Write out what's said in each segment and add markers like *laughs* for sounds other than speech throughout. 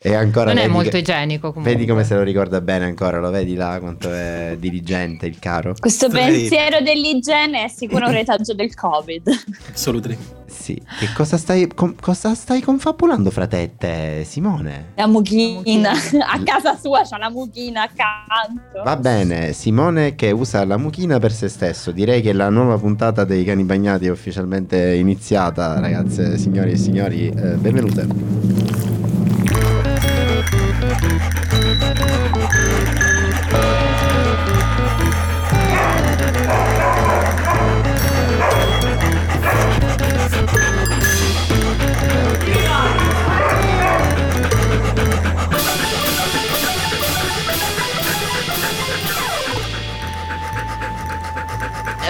E ancora non è molto che- igienico comunque. Vedi come se lo ricorda bene ancora, lo vedi là quanto è dirigente il caro? Questo Straight. pensiero dell'igiene è sicuro un retaggio del Covid. Solo tre. Sì, che cosa stai, com- cosa stai confabulando fra te e te, Simone? La mucchina. *laughs* A casa sua c'ha la mucchina accanto. Va bene, Simone che usa la mucchina per se stesso. Direi che la nuova puntata dei cani bagnati è ufficialmente iniziata, ragazze, signori e signori. eh, benvenute. Musik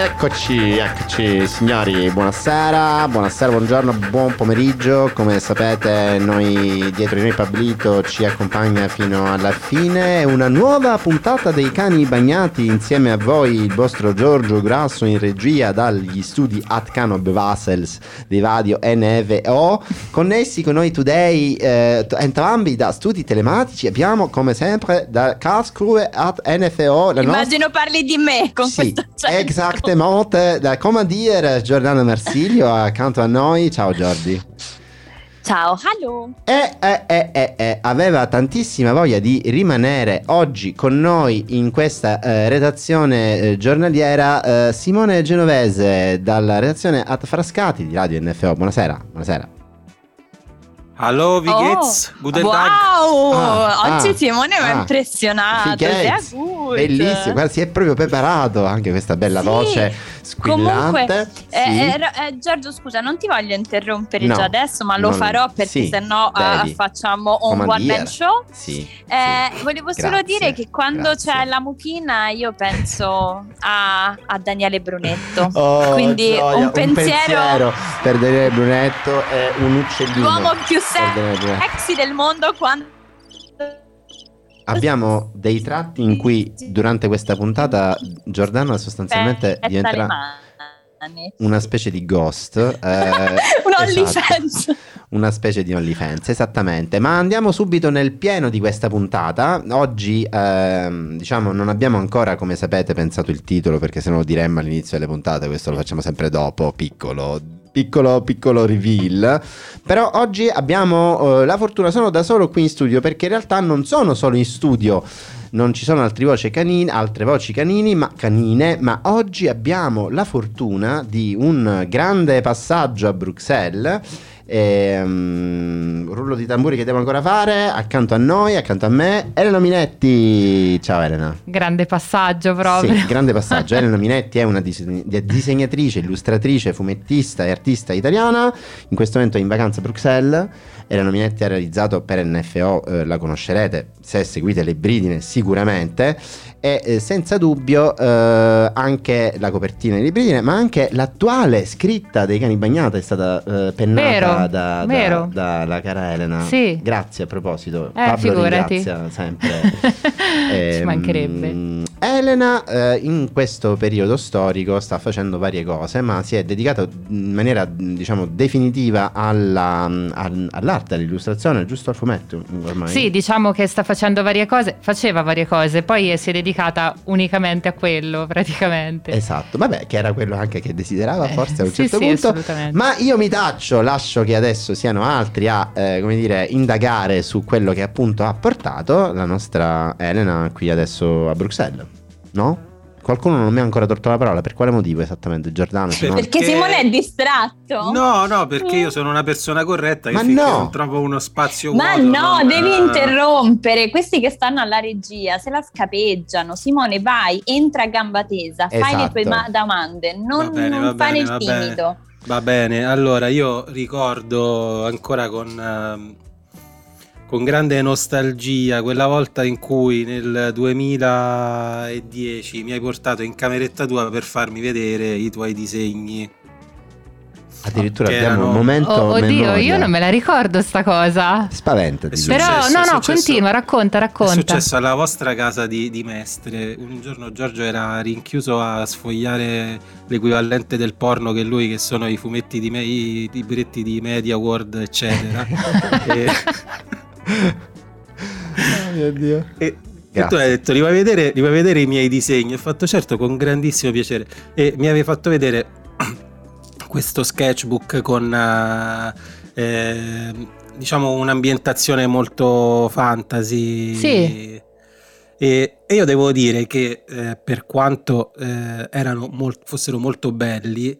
Eccoci, eccoci signori, buonasera, buonasera, buongiorno, buon pomeriggio. Come sapete noi dietro di noi Pablito ci accompagna fino alla fine. Una nuova puntata dei cani bagnati insieme a voi il vostro Giorgio Grasso in regia dagli studi At Cano Vassels di Radio NVO. Connessi con noi today eh, entrambi da studi telematici abbiamo come sempre da Karlsruhe at NFO la nostra Immagino parli di me con sì, questo accento. Esattamente, da come dire Giordano Marsilio *laughs* accanto a noi. Ciao Giordi. Ciao, hello. E, e, e, e, e, aveva tantissima voglia di rimanere oggi con noi in questa eh, redazione eh, giornaliera eh, Simone Genovese dalla redazione At Frascati di Radio NFO. Buonasera, buonasera. Hallo, wie Oh, geht's? Guten Tag. Wow, Ah, oggi ah, Simone mi ha ah. impressionato. Bellissimo, guarda, si è proprio preparato anche questa bella Sì, voce. Comunque, Sì. eh, eh, eh, Giorgio, scusa, non ti voglio interrompere No, già adesso, ma lo non- farò perché sì, sennò eh, devi. facciamo un Come one man show. Sì, Eh, sì. volevo solo Grazie, dire che quando grazie. c'è la mucchina io penso a, a Daniele Brunetto. Oh, Quindi gioia, un pensiero- per Daniele Brunetto è un uccellino. L'uomo più sexy del mondo quando... Abbiamo dei tratti in cui durante questa puntata Giordano sostanzialmente diventerà una specie di ghost. eh, *laughs* Un esatto. OnlyFans. Una specie di OnlyFans, esattamente. Ma andiamo subito nel pieno di questa puntata. Oggi, ehm, diciamo, non abbiamo ancora, come sapete, pensato il titolo, perché se no lo diremmo all'inizio delle puntate, questo lo facciamo sempre dopo, piccolo. Piccolo, piccolo reveal. Però oggi abbiamo eh, la fortuna, sono da solo qui in studio, perché in realtà non sono solo in studio. Non ci sono altre voci canine, altre voci canini, ma canine, ma oggi abbiamo la fortuna di un grande passaggio a Bruxelles. Ehm, rullo di tamburi che devo ancora fare accanto a noi, accanto a me, Elena Minetti. Ciao Elena. Grande passaggio proprio. Sì, grande passaggio. Elena *laughs* Minetti è una disegn- disegnatrice, illustratrice, fumettista e artista italiana. In questo momento è in vacanza a Bruxelles. Elena Minetti ha realizzato per NFO, eh, la conoscerete se seguite le bridine sicuramente. E eh, senza dubbio eh, anche la copertina di Libridine, ma anche l'attuale scritta dei cani bagnata è stata eh, pennata da, da- vero. dalla cara Elena. Sì. Grazie a proposito. Eh, Pablo figurati. ringrazia sempre. *laughs* Ci Ehm, mancherebbe. Elena eh, in questo periodo storico sta facendo varie cose, ma si è dedicato in maniera diciamo definitiva alla, al- all'arte, all'illustrazione, giusto al fumetto ormai. Sì, diciamo che sta facendo varie cose, faceva varie cose, poi si è dedicata unicamente a quello praticamente. Esatto, vabbè, che era quello anche che desiderava Eh, forse a un sì, certo sì, punto. Ma io mi taccio, lascio che adesso siano altri a, eh, come dire, indagare su quello che appunto ha portato la nostra Elena qui adesso a Bruxelles, no? Qualcuno non mi ha ancora tolto la parola, per quale motivo esattamente, Giordano? Perché- Perché Simone è distratto. No, no, perché io sono una persona corretta che Ma no! non trovo uno spazio Ma vuoto no, non- devi eh, interrompere. Questi che stanno alla regia se la scapeggiano. Simone, vai, entra a gamba tesa, fai le Esatto. tue ma- domande, non, Va bene, non va fare bene, il va bene. timido. Va bene, allora io ricordo ancora con, ehm, con grande nostalgia quella volta in cui nel 2010 mi hai portato in cameretta tua per farmi vedere i tuoi disegni. Addirittura Che abbiamo un erano- momento Oh, oddio, memoria. io non me la ricordo sta cosa. Spaventati. È Giulia. Però successo, no, è no, successo- continua, racconta, È racconta. successo alla vostra casa di, di mestre. Un giorno Giorgio era rinchiuso a sfogliare l'equivalente del porno che lui, che sono i fumetti di me, i libretti di Media World, eccetera. *laughs* e, mio Dio. E, e tu hai detto, li vuoi, vedere, li vuoi vedere i miei disegni? Ho fatto certo, con grandissimo piacere. E mi avevi fatto vedere *clears throat* questo sketchbook con... Uh, eh, diciamo un'ambientazione molto fantasy. Sì. E, e io devo dire che eh, per quanto eh, erano molt- fossero molto belli,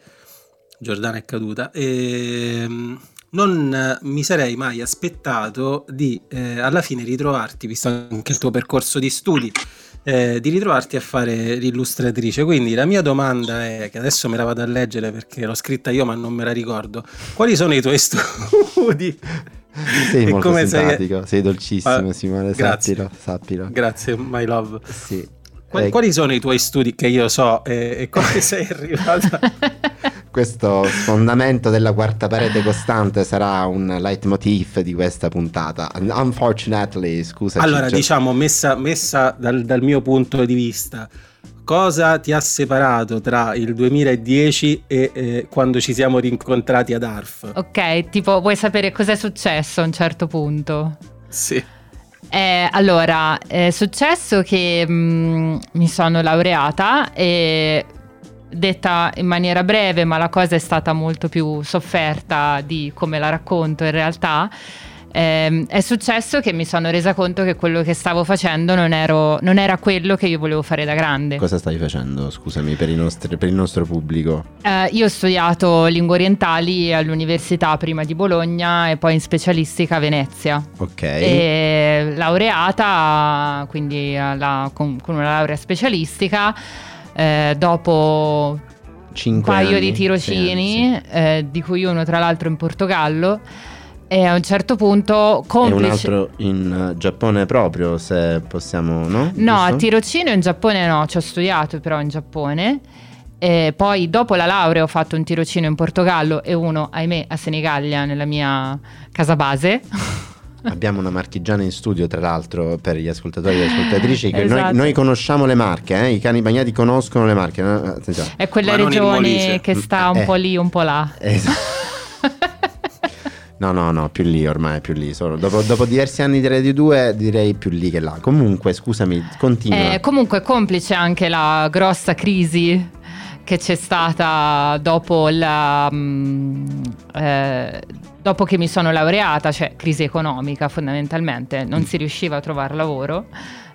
Giordana è caduta, e, ehm, non mi sarei mai aspettato di eh, alla fine ritrovarti, visto anche il tuo percorso di studi, eh, di ritrovarti a fare l'illustratrice. Quindi la mia domanda è, che adesso me la vado a leggere perché l'ho scritta io ma non me la ricordo, quali sono i tuoi *laughs* studi? Sei e molto simpatico, sei... sei dolcissimo ah, Simone, grazie. sappilo, sappilo. Grazie, my love. Sì. Quali, eh, quali sono i tuoi studi che io so e, e come *laughs* sei arrivata? *laughs* Questo sfondamento della quarta parete costante sarà un leitmotiv di questa puntata. Unfortunately, scusa. Allora, Ciccio. diciamo, messa, messa dal, dal mio punto di vista, cosa ti ha separato tra il 2010 e eh, quando ci siamo rincontrati ad ARF? Ok, tipo vuoi sapere cos'è successo a un certo punto? Sì. Eh, allora, è successo che mh, mm, mi sono laureata e detta in maniera breve, ma la cosa è stata molto più sofferta di come la racconto in realtà. Eh, è successo che mi sono resa conto che quello che stavo facendo non, ero, non, era quello che io volevo fare da grande. Cosa stavi facendo, scusami, per, nostri, per il nostro pubblico? Eh, io ho studiato lingue orientali all'università prima di Bologna e poi in specialistica a Venezia. Ok. E laureata, quindi alla, con, con una laurea specialistica eh, dopo un paio anni, di tirocini, eh, di cui uno tra l'altro in Portogallo. E a un certo punto complice... E un altro in uh, Giappone proprio, se possiamo, no? No, a tirocino in Giappone no, ci ho studiato però in Giappone. E poi dopo la laurea ho fatto un tirocino in Portogallo e uno, ahimè, a Senigallia, nella mia casa base. *laughs* Abbiamo una marchigiana in studio, tra l'altro, per gli ascoltatori e le ascoltatrici. Che esatto. noi, noi, conosciamo le marche, eh? i cani bagnati conoscono le marche. Attenzione. È quella Ma regione che sta un eh, po' lì, un po' là. Esatto. *laughs* No, no, no, più lì ormai, più lì. Solo dopo, dopo, diversi anni di Radio 2 direi più lì che là. Comunque, scusami, continua. Eh, comunque, complice anche la grossa crisi che c'è stata dopo la... Um, eh, dopo che mi sono laureata, cioè crisi economica fondamentalmente, non si riusciva a trovare lavoro,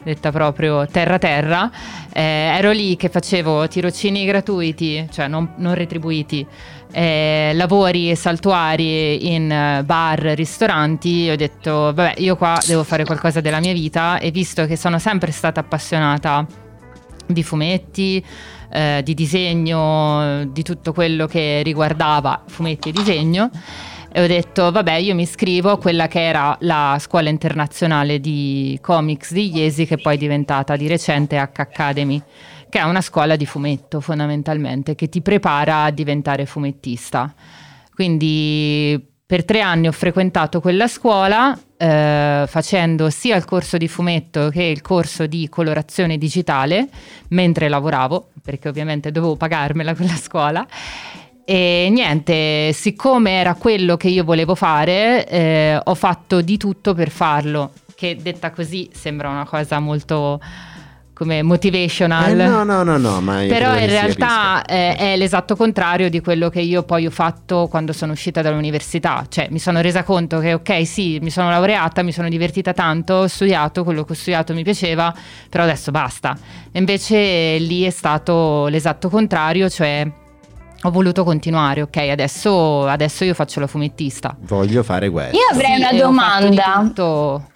detta proprio terra terra, eh, ero lì che facevo tirocini gratuiti, cioè non, non retribuiti, eh, lavori saltuari in bar, ristoranti, ho detto vabbè io qua devo fare qualcosa della mia vita e visto che sono sempre stata appassionata di fumetti, eh, di disegno, di tutto quello che riguardava fumetti e disegno, e ho detto vabbè io mi iscrivo a quella che era la scuola internazionale di comics di Iesi che poi è diventata di recente H Academy che è una scuola di fumetto fondamentalmente che ti prepara a diventare fumettista. Quindi per tre anni ho frequentato quella scuola eh, facendo sia il corso di fumetto che il corso di colorazione digitale mentre lavoravo perché ovviamente dovevo pagarmela *laughs* quella scuola e niente, siccome era quello che io volevo fare, eh, ho fatto di tutto per farlo. Che detta così sembra una cosa molto come motivational. Eh no, no, no, no, ma però in realtà è, è, l'esatto contrario di quello che io poi ho fatto quando sono uscita dall'università. Cioè, mi sono resa conto che, ok, sì, mi sono laureata, mi sono divertita tanto, ho studiato, quello che ho studiato mi piaceva, però adesso basta. Invece lì è stato l'esatto contrario, cioè ho voluto continuare, ok, adesso, adesso, io faccio la fumettista. Voglio fare questo. Io avrei sì, una domanda.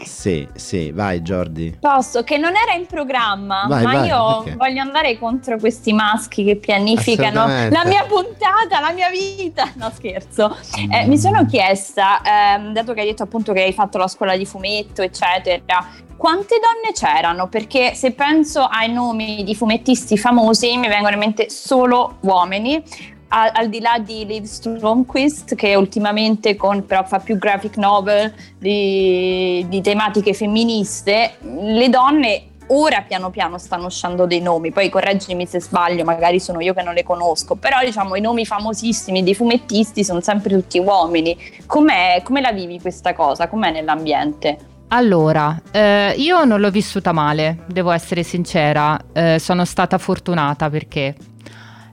Sì, sì, vai Jordi. Posso, che non era in programma, vai, ma vai, io okay. voglio andare contro questi maschi che pianificano la mia puntata, la mia vita. No, scherzo. Eh, mi sono chiesta, ehm, dato che hai detto appunto che hai fatto la scuola di fumetto, eccetera, quante donne c'erano? Perché se penso ai nomi di fumettisti famosi mi vengono in mente solo uomini al, al, di là di Liv Stromquist che ultimamente con, però fa più graphic novel di, di tematiche femministe, le donne ora piano piano stanno uscendo dei nomi, poi correggimi se sbaglio, magari sono io che non le conosco, però diciamo i nomi famosissimi dei fumettisti sono sempre tutti uomini. Com'è, come la vivi questa cosa? Com'è nell'ambiente? Allora, eh, io non l'ho vissuta male, devo essere sincera, eh, sono stata fortunata perché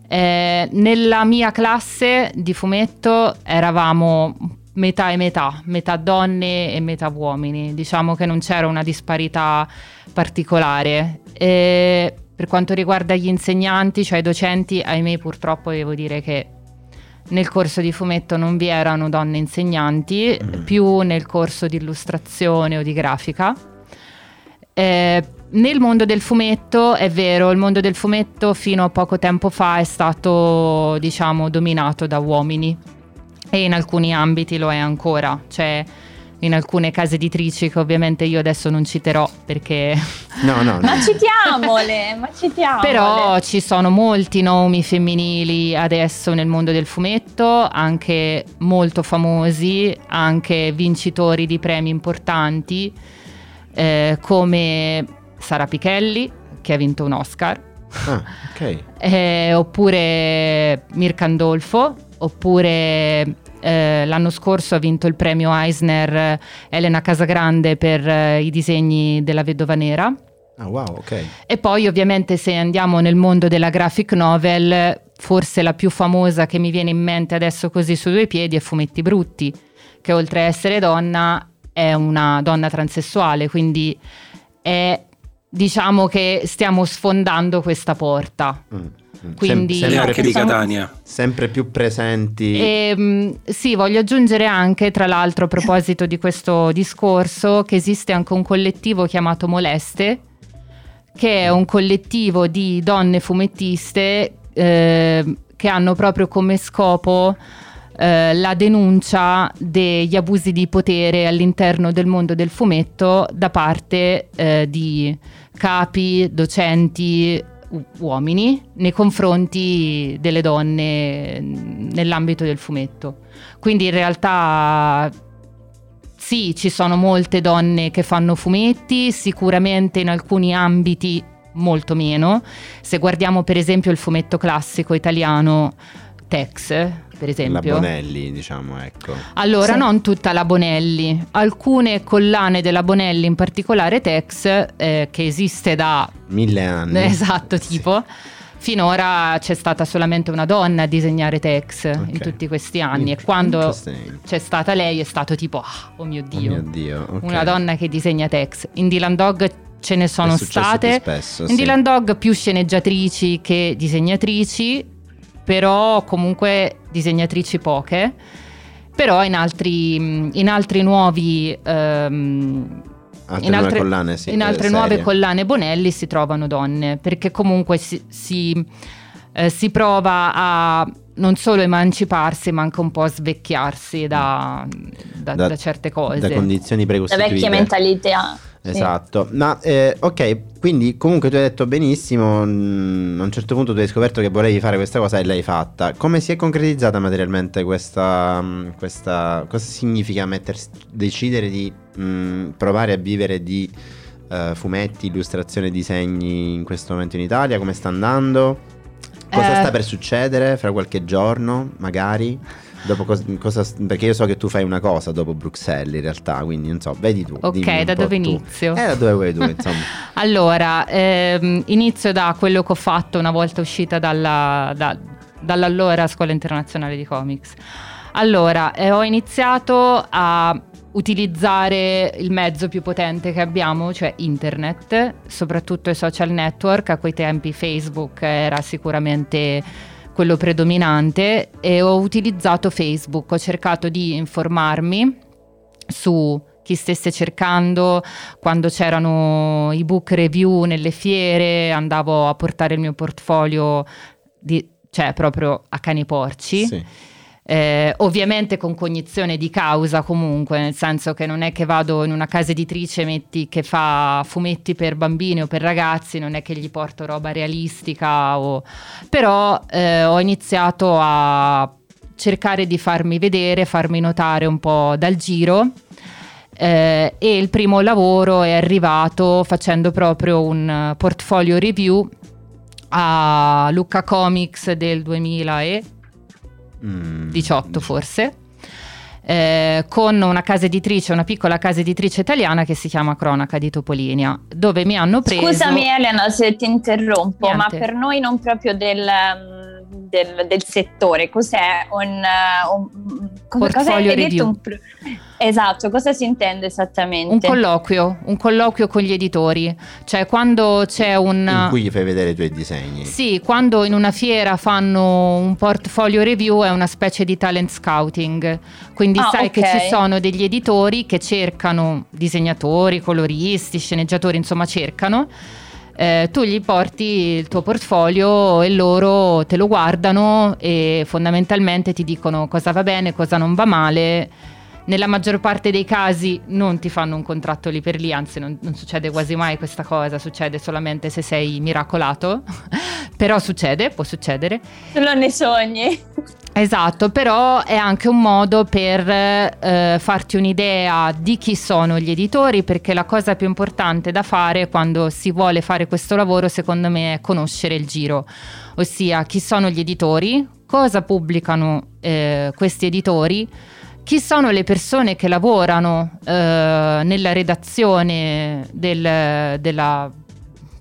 eh, nella mia classe di fumetto eravamo metà e metà, metà donne e metà uomini, diciamo che non c'era una disparità particolare. E per quanto riguarda gli insegnanti, cioè i docenti, ahimè purtroppo devo dire che nel corso di fumetto non vi erano donne insegnanti, mm. più nel corso di illustrazione o di grafica. Eh, nel mondo del fumetto è vero, il mondo del fumetto fino a poco tempo fa è stato, diciamo, dominato da uomini e in alcuni ambiti lo è ancora. Cioè, in alcune case editrici che ovviamente io adesso non citerò perché... No, no, no. *laughs* ma citiamole, ma citiamole. Però ci sono molti nomi femminili adesso nel mondo del fumetto, anche molto famosi, anche vincitori di premi importanti, eh, come Sara Pichelli, che ha vinto un Oscar. Ah, ok. *laughs* Eh, oppure Mirkandolfo, oppure eh, l'anno scorso ha vinto il premio Eisner eh, Elena Casagrande per eh, i disegni della Vedova Nera. Ah, wow, ok. E poi ovviamente se andiamo nel mondo della graphic novel, forse la più famosa che mi viene in mente adesso così su due piedi è Fumetti Brutti, che oltre a essere donna è una donna transessuale, quindi è diciamo che stiamo sfondando questa porta. Mm. Quindi, Sem- sempre, più, Catania. sempre più presenti. E, ehm, sì, voglio aggiungere anche, tra l'altro, a proposito di questo discorso, che esiste anche un collettivo chiamato Moleste, che è un collettivo di donne fumettiste eh, che hanno proprio come scopo eh, la denuncia degli abusi di potere all'interno del mondo del fumetto da parte eh, di capi, docenti, uomini nei confronti delle donne nell'ambito del fumetto. Quindi in realtà sì, ci sono molte donne che fanno fumetti, sicuramente in alcuni ambiti molto meno. Se guardiamo per esempio il fumetto classico italiano Tex, per esempio. La Bonelli, diciamo, ecco. Allora, sì. non tutta la Bonelli, alcune collane della Bonelli, in particolare Tex, eh, che esiste da... Mille anni. *laughs* Esatto, tipo. Sì. Finora c'è stata solamente una donna a disegnare Tex okay. in tutti questi anni e quando c'è stata lei è stato tipo, oh, oh mio Dio, oh mio Dio okay. una donna che disegna Tex. In Dylan Dog ce ne sono state. Spesso, in sì. Dylan Dog più sceneggiatrici che disegnatrici però comunque disegnatrici poche, però in altri, in altri nuovi... Um, altre in altre, collane, sì, in altre nuove collane Bonelli si trovano donne, perché comunque si, si, eh, si prova a non solo emanciparsi, ma anche un po' svecchiarsi da, da, da, da certe cose. Da condizioni precostituite. Da vecchie mentalità. Esatto, sì. ma eh, ok, quindi comunque tu hai detto benissimo, mh, mm, a un certo punto tu hai scoperto che volevi fare questa cosa e l'hai fatta. Come si è concretizzata materialmente questa, mm, questa cosa significa mettersi, decidere di mh, mm, provare a vivere di uh, fumetti, illustrazione, disegni in questo momento in Italia? Come sta andando? Cosa eh... sta per succedere fra qualche giorno, magari? Cosa, cosa, perché io so che tu fai una cosa dopo Bruxelles in realtà, quindi non so, vedi tu. Ok, da dove tu. inizio? Eh, da dove vuoi tu, *laughs* insomma. allora, ehm, inizio da quello che ho fatto una volta uscita dalla, da, dall'allora Scuola Internazionale di Comics. Allora, eh, ho iniziato a utilizzare il mezzo più potente che abbiamo, cioè internet, soprattutto i social network, a quei tempi Facebook era sicuramente quello predominante e ho utilizzato Facebook, ho cercato di informarmi su chi stesse cercando, quando c'erano i book review nelle fiere, andavo a portare il mio portfolio, di, cioè proprio a cani porci. Sì eh, ovviamente con cognizione di causa comunque, nel senso che non è che vado in una casa editrice metti, che fa fumetti per bambini o per ragazzi, non è che gli porto roba realistica, o... però eh, ho iniziato a cercare di farmi vedere, farmi notare un po' dal giro. Eh, e il primo lavoro è arrivato facendo proprio un portfolio review a Lucca Comics del 2000 e 18 mm. forse. eh, con una casa editrice, una piccola casa editrice italiana che si chiama Cronaca di Topolinia, dove mi hanno preso... Scusami Elena se ti interrompo, Niente. ma per noi non proprio del... Del, del, settore, cos'è un, un portfolio cos'è, review? Un, Esatto, cosa si intende esattamente? Un colloquio, un colloquio con gli editori, cioè quando c'è un... In cui gli fai vedere i tuoi disegni. Sì, quando in una fiera fanno un portfolio review è una specie di talent scouting, quindi ah, sai okay. che ci sono degli editori che cercano disegnatori, coloristi, sceneggiatori, insomma cercano. Eh, tu gli porti il tuo portfolio e loro te lo guardano e fondamentalmente ti dicono cosa va bene, cosa non va male nella maggior parte dei casi non ti fanno un contratto lì per lì, anzi non, non succede quasi mai questa cosa, succede solamente se sei miracolato, *laughs* però succede, può succedere. Solo nei sogni. Esatto, però è anche un modo per eh, farti un'idea di chi sono gli editori, perché la cosa più importante da fare quando si vuole fare questo lavoro, secondo me, è conoscere il giro, ossia chi sono gli editori, cosa pubblicano eh, questi editori chi sono le persone che lavorano eh, nella redazione del, della,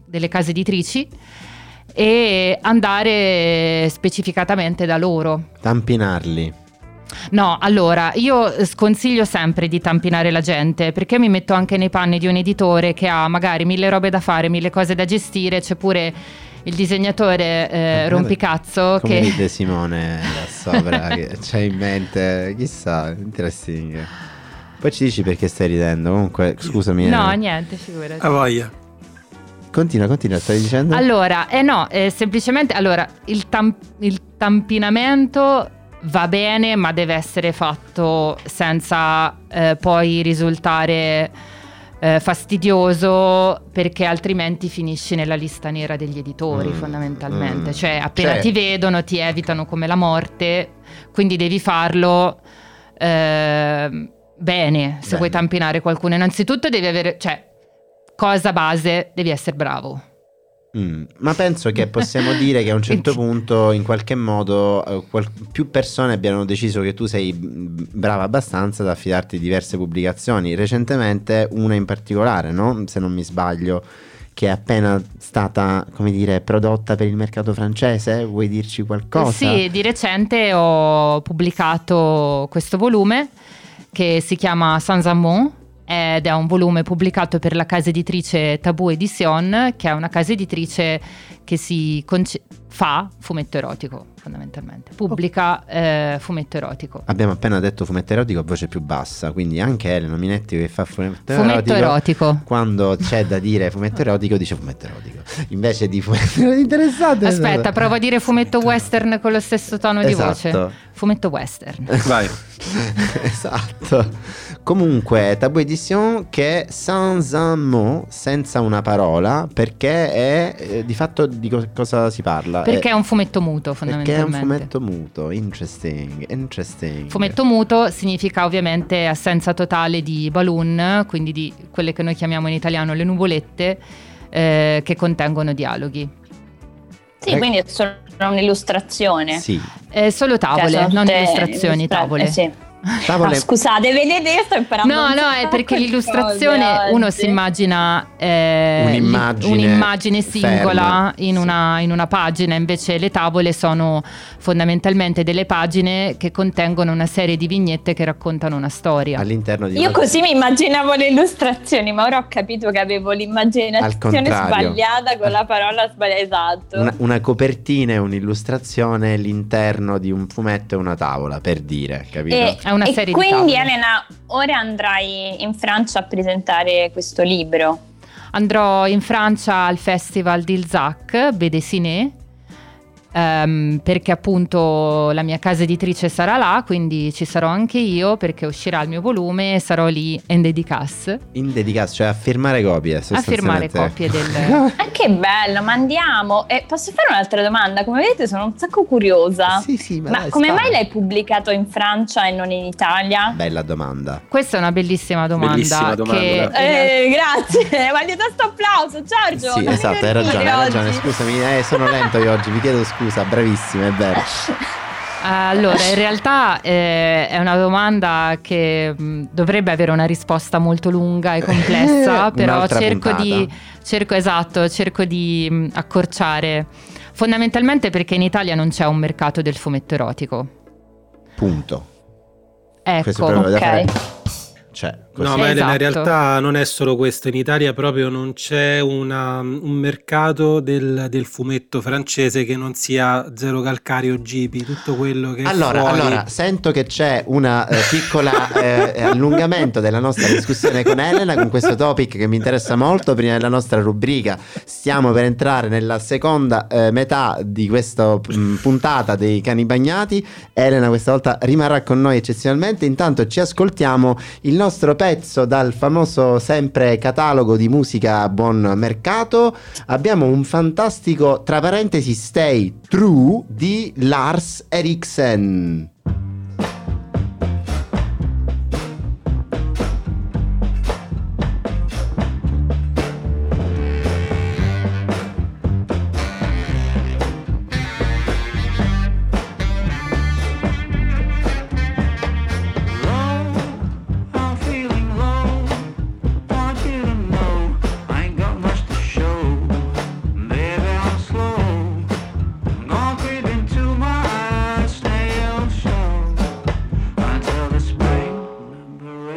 delle case editrici e andare specificatamente da loro. Tampinarli. No, allora io sconsiglio sempre di tampinare la gente perché mi metto anche nei panni di un editore che ha magari mille robe da fare, mille cose da gestire, c'è pure il disegnatore eh, rompicazzo come che... ride Simone là sopra che c'è in mente chissà interesting poi ci dici perché stai ridendo comunque scusami no eh. niente figurati a voglia Continua, continua, stai dicendo? Allora, eh no, eh, semplicemente, allora, il, tam- il tampinamento va bene, ma deve essere fatto senza eh, poi risultare eh, fastidioso perché altrimenti finisci nella lista nera degli editori mm, fondamentalmente, mm, cioè appena cioè. ti vedono ti evitano come la morte, quindi devi farlo eh, bene se bene. vuoi tampinare qualcuno. Innanzitutto devi avere, cioè, cosa base, devi essere bravo. Mm, ma penso che possiamo *laughs* dire che a un certo punto, in qualche modo, eh, qual- più persone abbiano deciso che tu sei brava abbastanza da affidarti diverse pubblicazioni. Recentemente, una in particolare, no? se non mi sbaglio, che è appena stata, come dire, prodotta per il mercato francese. Vuoi dirci qualcosa? Sì, di recente ho pubblicato questo volume che si chiama Sans Amont ed è un volume pubblicato per la casa editrice Tabù Edition, che è una casa editrice che si conce- fa fumetto erotico fondamentalmente, pubblica oh. eh, fumetto erotico. Abbiamo appena detto fumetto erotico a voce più bassa, quindi anche Elena Minetti che fa fumetto, fumetto erotico, erotico, quando c'è da dire fumetto erotico dice fumetto erotico, invece di fumetto *laughs* interessante. Aspetta, provo a dire fumetto western con lo stesso tono esatto. di voce. Fumetto western. Vai. *laughs* esatto. Comunque, Tabù Edition che è sans un mot, senza una parola, perché è eh, di fatto di co- cosa si parla? Perché è, è un fumetto muto, fondamentalmente. Perché è un fumetto muto, interesting, interesting. Fumetto muto significa ovviamente assenza totale di balloon, quindi di quelle che noi chiamiamo in italiano le nuvolette, eh, che contengono dialoghi. Sì, eh. quindi è solo un'illustrazione. Sì. È solo tavole, cioè, non illustrazioni, tavole. Eh, sì. Tavole... Ah, scusate, vedete, sto imparando. No, no, è perché l'illustrazione uno si immagina eh, un'immagine, un'immagine, singola in una, in una, pagina, invece le tavole sono fondamentalmente delle pagine che contengono una serie di vignette che raccontano una storia. All'interno di io così mi immaginavo le illustrazioni, ma ora ho capito che avevo l'immaginazione sbagliata con la parola sbagliata. Esatto. Una, una copertina e un'illustrazione all'interno di un fumetto e una tavola, per dire, capito? E, una serie e quindi Elena, ora andrai in Francia a presentare questo libro. Andrò in Francia al festival d'Ilzac, Bédessiné, Um, perché appunto la mia casa editrice sarà là, quindi ci sarò anche io perché uscirà il mio volume e sarò lì in dedicasse. In dedicasse, cioè a firmare copie. A firmare copie del... *laughs* ah, che bello, ma andiamo. E posso fare un'altra domanda? Come vedete sono un sacco curiosa. Sì, sì, ma, ma dai, come mai l'hai pubblicato in Francia e non in Italia? Bella domanda. Questa è una bellissima domanda. Bellissima domanda. Che... Eh, grazie, ma gli dato applauso, Giorgio. Sì, esatto, hai ragione, hai ragione. Scusami, eh, sono lento io oggi, vi chiedo scusa *laughs* scusa, bravissima, è vero. *laughs* Allora, in realtà eh, è una domanda che mh, mm, dovrebbe avere una risposta molto lunga e complessa, *laughs* però cerco di, cerco, esatto, cerco di mh, mm, accorciare. Fondamentalmente perché in Italia non c'è un mercato del fumetto erotico. Punto. Ecco, ok. C'è. Così. No, ma esatto. in realtà non è solo questo, in Italia proprio non c'è una, un mercato del, del, fumetto francese che non sia Zero Calcario Gibi, tutto quello che allora, fuori... allora sento che c'è un eh, piccolo eh, allungamento della nostra discussione con Elena, con questo topic che mi interessa molto, prima della nostra rubrica stiamo per entrare nella seconda eh, metà di questa mm, puntata dei cani bagnati, Elena questa volta rimarrà con noi eccezionalmente, intanto ci ascoltiamo il nostro pezzo dal famoso sempre catalogo di musica a buon mercato. Abbiamo un fantastico, tra parentesi, Stay True di Lars Eriksen.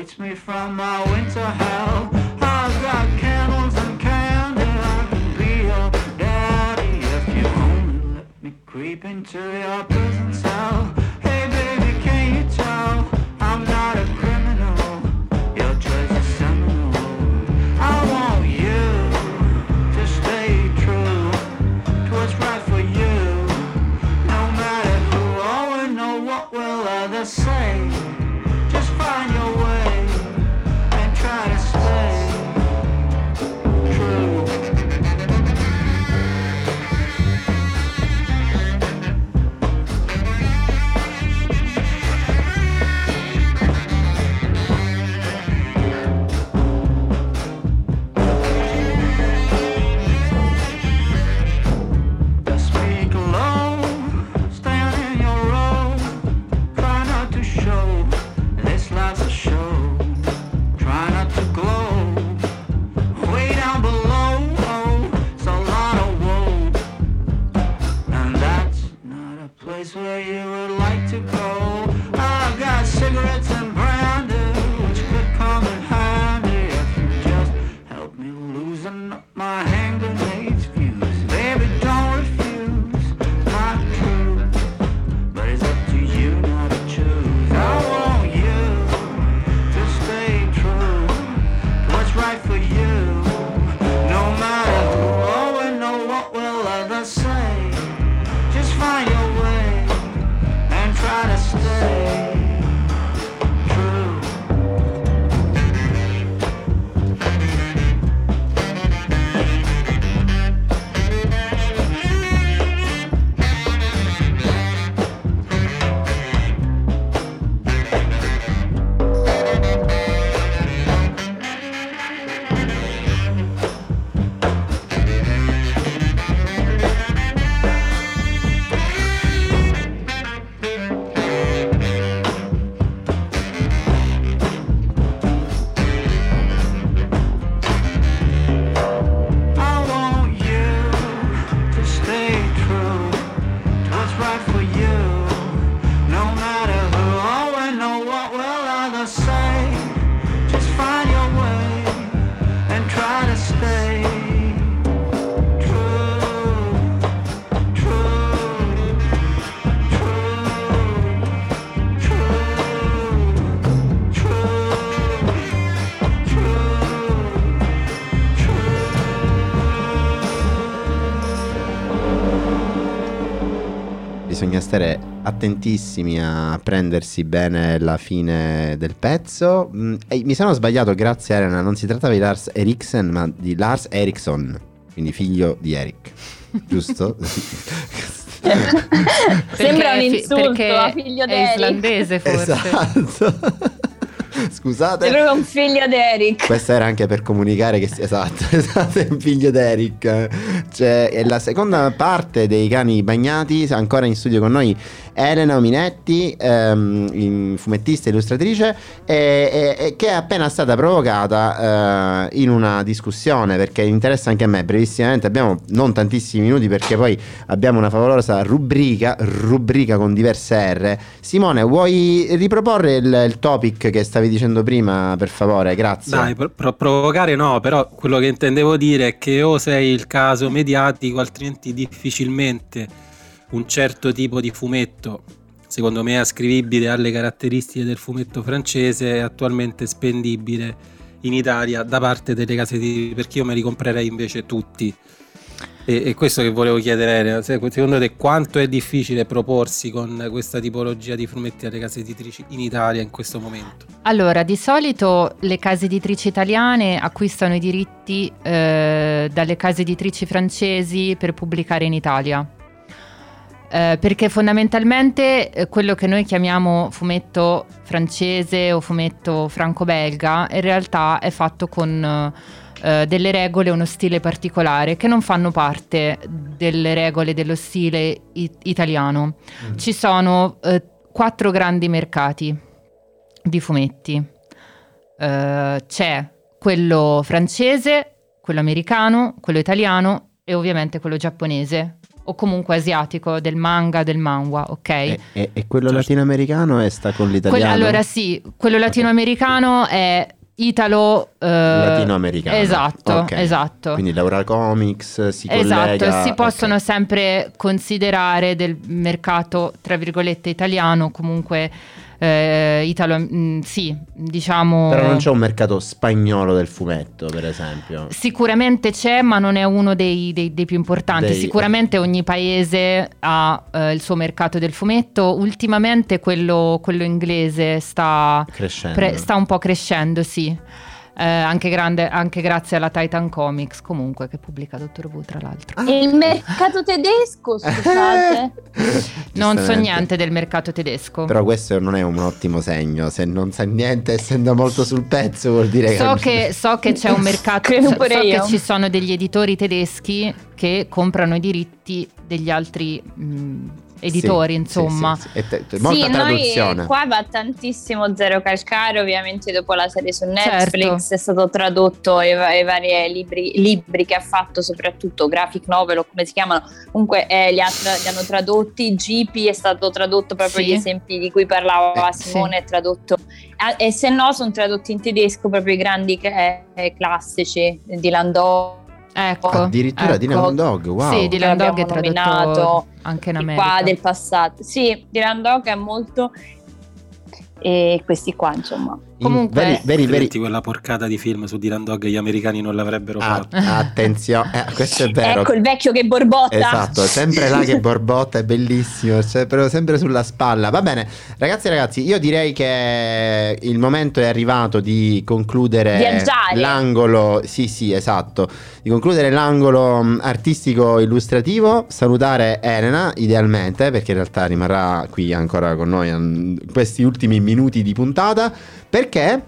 It's me from my winter hell. I've got candles and candy. I can be your daddy if you only let me creep into your prison cell. to go. What's right for you? Bisogna stare attentissimi a prendersi bene la fine del pezzo. Mm, e mi sono sbagliato, grazie Elena, non si trattava di Lars Eriksen, ma di Lars Eriksson, quindi figlio di Eric, *laughs* giusto? *laughs* Sembra un insulto perché figlio di Eric. È islandese forse. Esatto. *laughs* Scusate. È proprio un figlio di Eric. Questo era anche per comunicare che esatto, *laughs* esatto, è un figlio di Eric. Cioè, è la seconda parte dei cani bagnati, ancora in studio con noi Elena Ominetti, ehm, fumettista e illustratrice, e, e, che è appena stata provocata eh, in una discussione perché interessa anche a me brevissimamente. Abbiamo non tantissimi minuti perché poi abbiamo una favolosa rubrica, rubrica con diverse R. Simone, vuoi riproporre il, il topic che stavi dicendo prima, per favore? Grazie. Dai, pro- provocare no, però quello che intendevo dire è che o sei il caso mediatico, altrimenti difficilmente un certo tipo di fumetto, secondo me ascrivibile alle caratteristiche del fumetto francese, è attualmente spendibile in Italia da parte delle case editrici, perché io me li comprerei invece tutti. E, e questo che volevo chiedere, secondo te quanto è difficile proporsi con questa tipologia di fumetti alle case editrici in Italia in questo momento? Allora, di solito le case editrici italiane acquistano i diritti eh, dalle case editrici francesi per pubblicare in Italia. Eh, perché fondamentalmente eh, quello che noi chiamiamo fumetto francese o fumetto franco-belga in realtà è fatto con eh, delle regole uno stile particolare che non fanno parte delle regole dello stile it- italiano. Mm. Ci sono eh, quattro grandi mercati di fumetti. Eh, c'è quello francese, quello americano, quello italiano e ovviamente quello giapponese o comunque asiatico, del manga, del manhwa, ok? E, e, e quello certo. latinoamericano è sta con l'italiano? Que- allora sì, quello latinoamericano okay. è italo eh, latinoamericano esatto okay. esatto quindi Laura Comics si esatto collega... si possono okay. sempre considerare del mercato tra virgolette italiano comunque eh, italo, mh, mm, sì, diciamo... Però non c'è un mercato spagnolo del fumetto, per esempio. Sicuramente c'è, ma non è uno dei, dei, dei più importanti. Dei... Sicuramente ogni paese ha eh, il suo mercato del fumetto. Ultimamente quello, quello inglese sta, pre- sta un po' crescendo, sì eh, anche, grande, anche, grazie alla Titan Comics comunque che pubblica Dottor Who tra l'altro. E il mercato tedesco, *laughs* scusate. non so niente del mercato tedesco. Però questo non è un ottimo segno, se non sa niente essendo molto sul pezzo vuol dire so che... so che c'è un mercato, *laughs* so, so che ci sono degli editori tedeschi che comprano i diritti degli altri... Mh, editori, sì, insomma. Sì, sì, te, te, molta traduzione. qua va tantissimo Zero Calcare, ovviamente dopo la serie su Netflix certo. è stato tradotto i, i vari libri, libri, che ha fatto, soprattutto graphic novel o come si chiamano, comunque eh, li, ha, li, hanno tradotti, GP è stato tradotto proprio gli esempi di cui parlava eh, Simone, è tradotto, e se no sono tradotti in tedesco proprio i grandi eh, classici di Landau Ecco, addirittura ecco. Dylan Dog, wow. Sì, Dylan Dog è tradotto anche in America. Qua del passato. Sì, Dylan Dog è molto e questi qua insomma comunque veri, veri, veri. quella porcata di film su Dylan Dog gli americani non l'avrebbero ah, fatto. attenzione eh, questo è vero. Ecco il vecchio che borbotta. Esatto sempre là che borbotta è bellissimo cioè, però sempre sulla spalla. Va bene ragazzi e ragazzi io direi che il momento è arrivato di concludere Viaggiare. l'angolo sì sì esatto di concludere l'angolo mm, artistico illustrativo salutare Elena idealmente perché in realtà rimarrà qui ancora con noi in questi ultimi minuti di puntata perché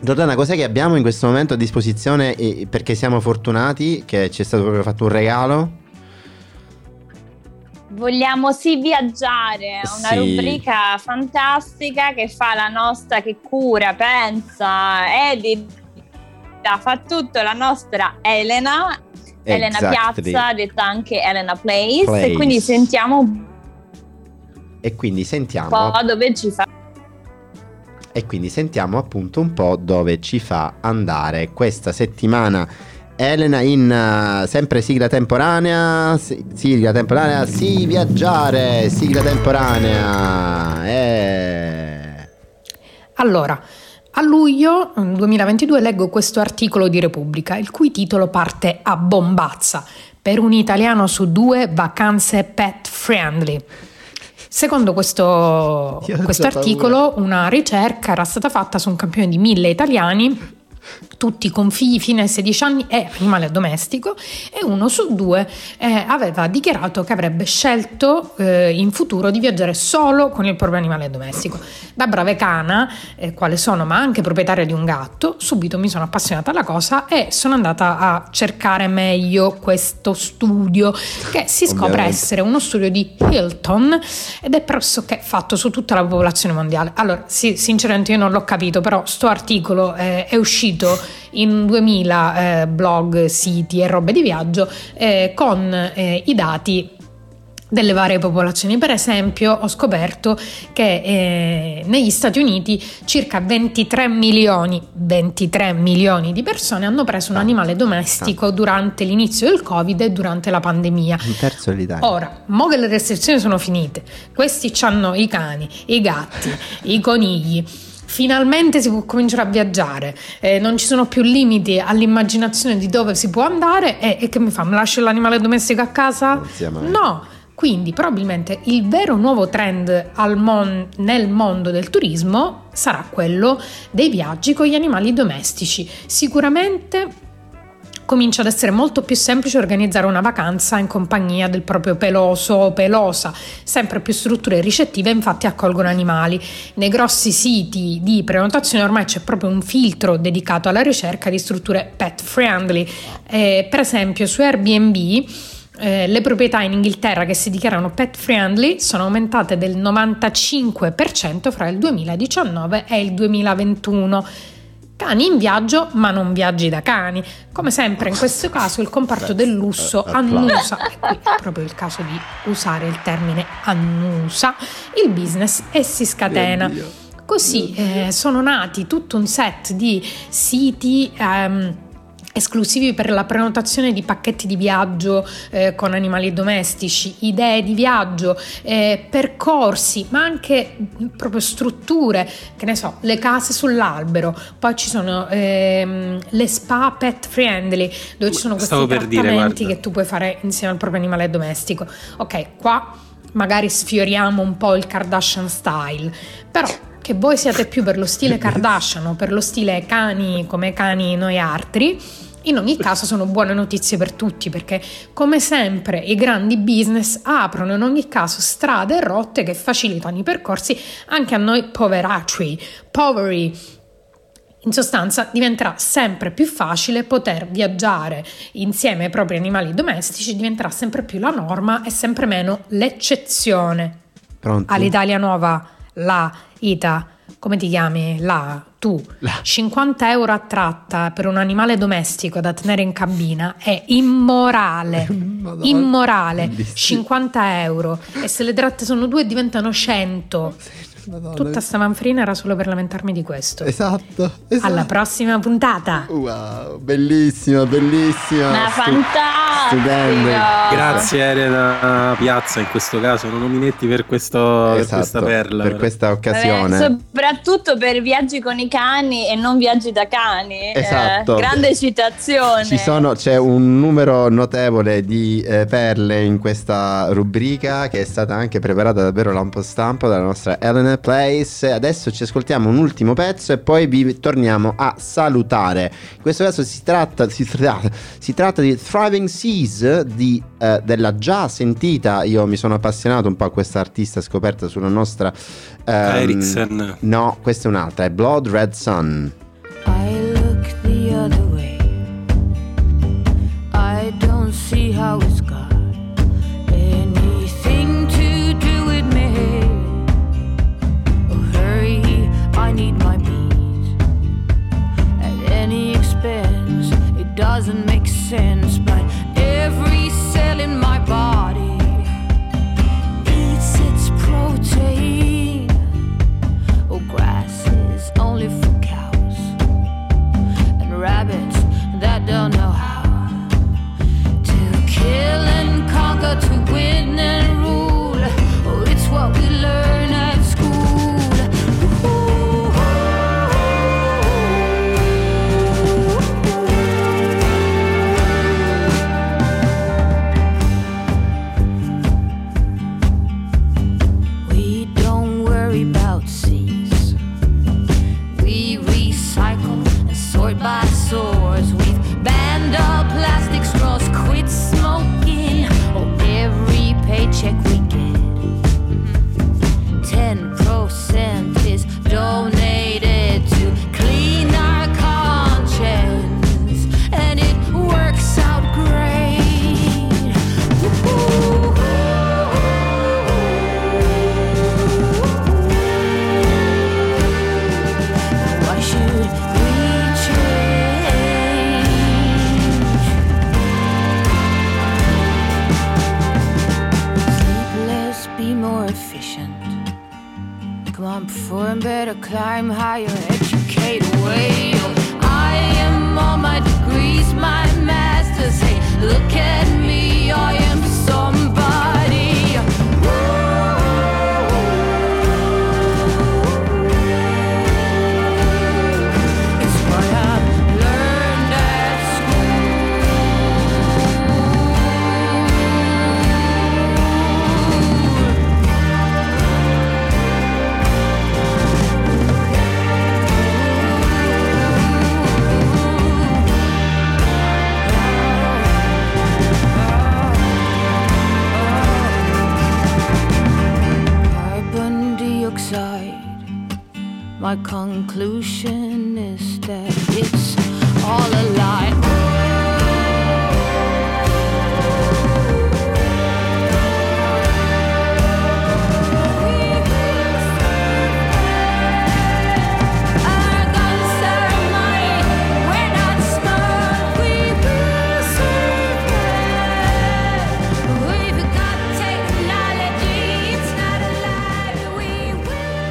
Giordana, cos'è che abbiamo in questo momento a disposizione perché siamo fortunati che ci è stato proprio fatto un regalo? Vogliamo sì viaggiare, una sì. rubrica fantastica che fa la nostra, che cura, pensa, edita, fa tutto la nostra Elena, Elena exactly. Piazza, detta anche Elena Place, Place. e quindi sentiamo e quindi sentiamo un po' dove ci fa e quindi sentiamo appunto un po' dove ci fa andare questa settimana. Elena in uh, sempre sigla temporanea, si, sigla temporanea, sì viaggiare, sigla temporanea. Eh. Allora, a luglio 2022 leggo questo articolo di Repubblica, il cui titolo parte a bombazza. Per un italiano su due vacanze pet friendly. Secondo questo, questo articolo, una ricerca era stata fatta su un campione di mille italiani tutti con figli fino ai 16 anni è animale domestico e uno su due eh, aveva dichiarato che avrebbe scelto eh, in futuro di viaggiare solo con il proprio animale domestico. Da brave cana, eh, quale sono, ma anche proprietaria di un gatto, subito mi sono appassionata alla cosa e sono andata a cercare meglio questo studio che si scopre Ovviamente. essere uno studio di Hilton ed è pressoché fatto su tutta la popolazione mondiale. Allora, sì, sinceramente io non l'ho capito, però sto articolo eh, è uscito in 2000 eh, blog, siti e robe di viaggio eh, con eh, i dati delle varie popolazioni. Per esempio, ho scoperto che eh, negli Stati Uniti circa 23 milioni, 23 milioni di persone hanno preso un animale domestico durante l'inizio del Covid e durante la pandemia. Un terzo dell'Italia. Ora, mo che le restrizioni sono finite, questi hanno i cani, i gatti, i conigli finalmente si può cominciare a viaggiare, eh, non ci sono più limiti all'immaginazione di dove si può andare e, e che mi fa? Mi lascio l'animale domestico a casa? No. Quindi probabilmente il vero nuovo trend mon- nel mondo del turismo sarà quello dei viaggi con gli animali domestici. Sicuramente comincia ad essere molto più semplice organizzare una vacanza in compagnia del proprio peloso o pelosa. Sempre più strutture ricettive infatti accolgono animali. Nei grossi siti di prenotazione ormai c'è proprio un filtro dedicato alla ricerca di strutture pet friendly. Eh, per esempio su Airbnb eh, le proprietà in Inghilterra che si dichiarano pet friendly sono aumentate del 95% fra il 2019 e il 2021 Cani in viaggio, ma non viaggi da cani. Come sempre in questo caso il comparto del lusso annusa, e qui è proprio il caso di usare il termine annusa, il business e si scatena. Così eh, sono nati tutto un set di siti. Um, esclusivi per la prenotazione di pacchetti di viaggio eh, con animali domestici, idee di viaggio, eh, percorsi, ma anche proprio strutture, che ne so, le case sull'albero, poi ci sono ehm, le spa pet friendly, dove ci sono questi Stavo trattamenti dire, che tu puoi fare insieme al proprio animale domestico. Ok, qua magari sfioriamo un po' il Kardashian style, però che voi siate più per lo stile Kardashian o per lo stile cani come cani noi altri, in ogni caso sono buone notizie per tutti perché come sempre i grandi business aprono in ogni caso strade e rotte che facilitano i percorsi anche a noi poveracci, poveri. In sostanza diventerà sempre più facile poter viaggiare insieme ai propri animali domestici, diventerà sempre più la norma e sempre meno l'eccezione. Pronti? All'Italia nuova, la Ita, come ti chiami? La tu 50 euro a tratta per un animale domestico da tenere in cabina è immorale. *laughs* Madonna. Immorale. 50 euro. E se le tratte sono due diventano 100. Madonna. Tutta sta manfrina era solo per lamentarmi di questo. Esatto, esatto. Alla prossima puntata. Wow, bellissima, bellissima. Ma fantastica. Grazie Elena Piazza in questo caso, non nominetti per, questo, esatto, per questa perla. Per questa occasione. Eh, soprattutto per viaggi con i cani e non viaggi da cani. Eh, esatto. Eh, grande citazione. Ci sono, c'è un numero notevole di eh, perle in questa rubrica che è stata anche preparata davvero lampo stampo dalla nostra Elena Place. Adesso ci ascoltiamo un ultimo pezzo e poi vi torniamo a salutare. In questo caso si tratta, si tratta, si tratta di Thriving Seas di, eh, della già sentita. Io mi sono appassionato un po' a questa artista scoperta sulla nostra. Um, Ericsson. No, questa è un'altra, è Blood Red Sun. I look the other way. I don't see how it's gone. solution is that it's all a lie.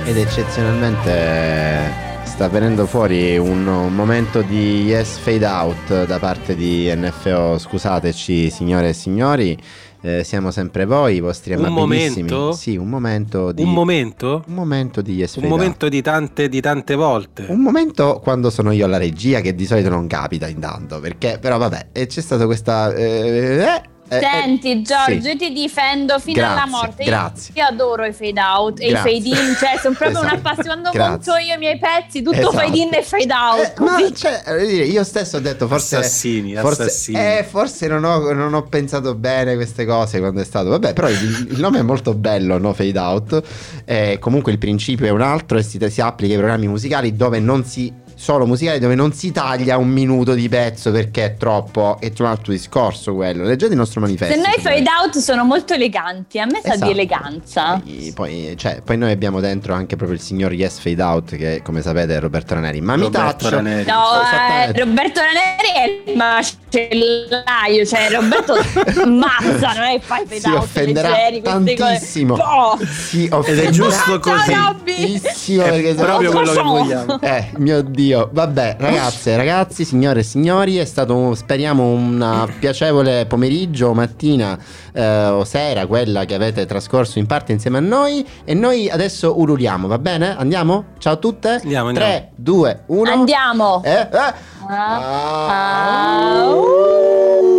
ed eccezionalmente sta venendo fuori un, un momento di yes fade out da parte di NFO. Scusateci, signore e signori, eh, siamo sempre voi, i vostri Un amabilissimi. momento? Sì, un momento di Un momento? un momento di yes Un fade momento di tante, di tante volte. Un momento quando sono io alla regia, che di solito non capita intanto, perché però vabbè, e c'è stata questa... eh, eh, eh, Senti Giorgio, sì. io ti difendo fino Grazie, alla morte. Io- grazie. Io, adoro i fade out e Grazie. i fade in, cioè sono proprio Esatto, una passione. Monto io i miei pezzi, tutto Esatto. fade in e fade out. Eh, ma cioè, io stesso ho detto forse Assassini, forse, assassini. eh, forse non, ho, non ho pensato bene queste cose quando è stato vabbè però il, il nome è molto bello no fade out Eh, comunque il principio è un altro e si, si applica ai programmi musicali dove non si solo musicali dove non si taglia un minuto di pezzo perché è troppo è un altro discorso quello leggete il nostro manifesto Se no i signori. fade out sono molto eleganti, a me sa Esatto. di eleganza. Poi, poi, cioè, poi noi abbiamo dentro anche proprio il signor Yes Fade Out che come sapete è Roberto Raneri ma mi Roberto taccio Raneri. No, eh. Roberto Raneri è il macellaio, cioè Roberto *laughs* mazza, non è che fai fade si out offenderà leggeri, queste tantissimo si offenderà giusto così. Ciao, Robby. tantissimo È proprio quello che vogliamo. eh mio dio vabbè ragazze ragazzi signore e signori è stato speriamo un piacevole pomeriggio mattina eh, o sera quella che avete trascorso in parte insieme a noi e noi adesso ululiamo va bene andiamo ciao a tutte Andiamo, andiamo. 3 2 1 Andiamo. eh, eh. Ah. Ah. Ah.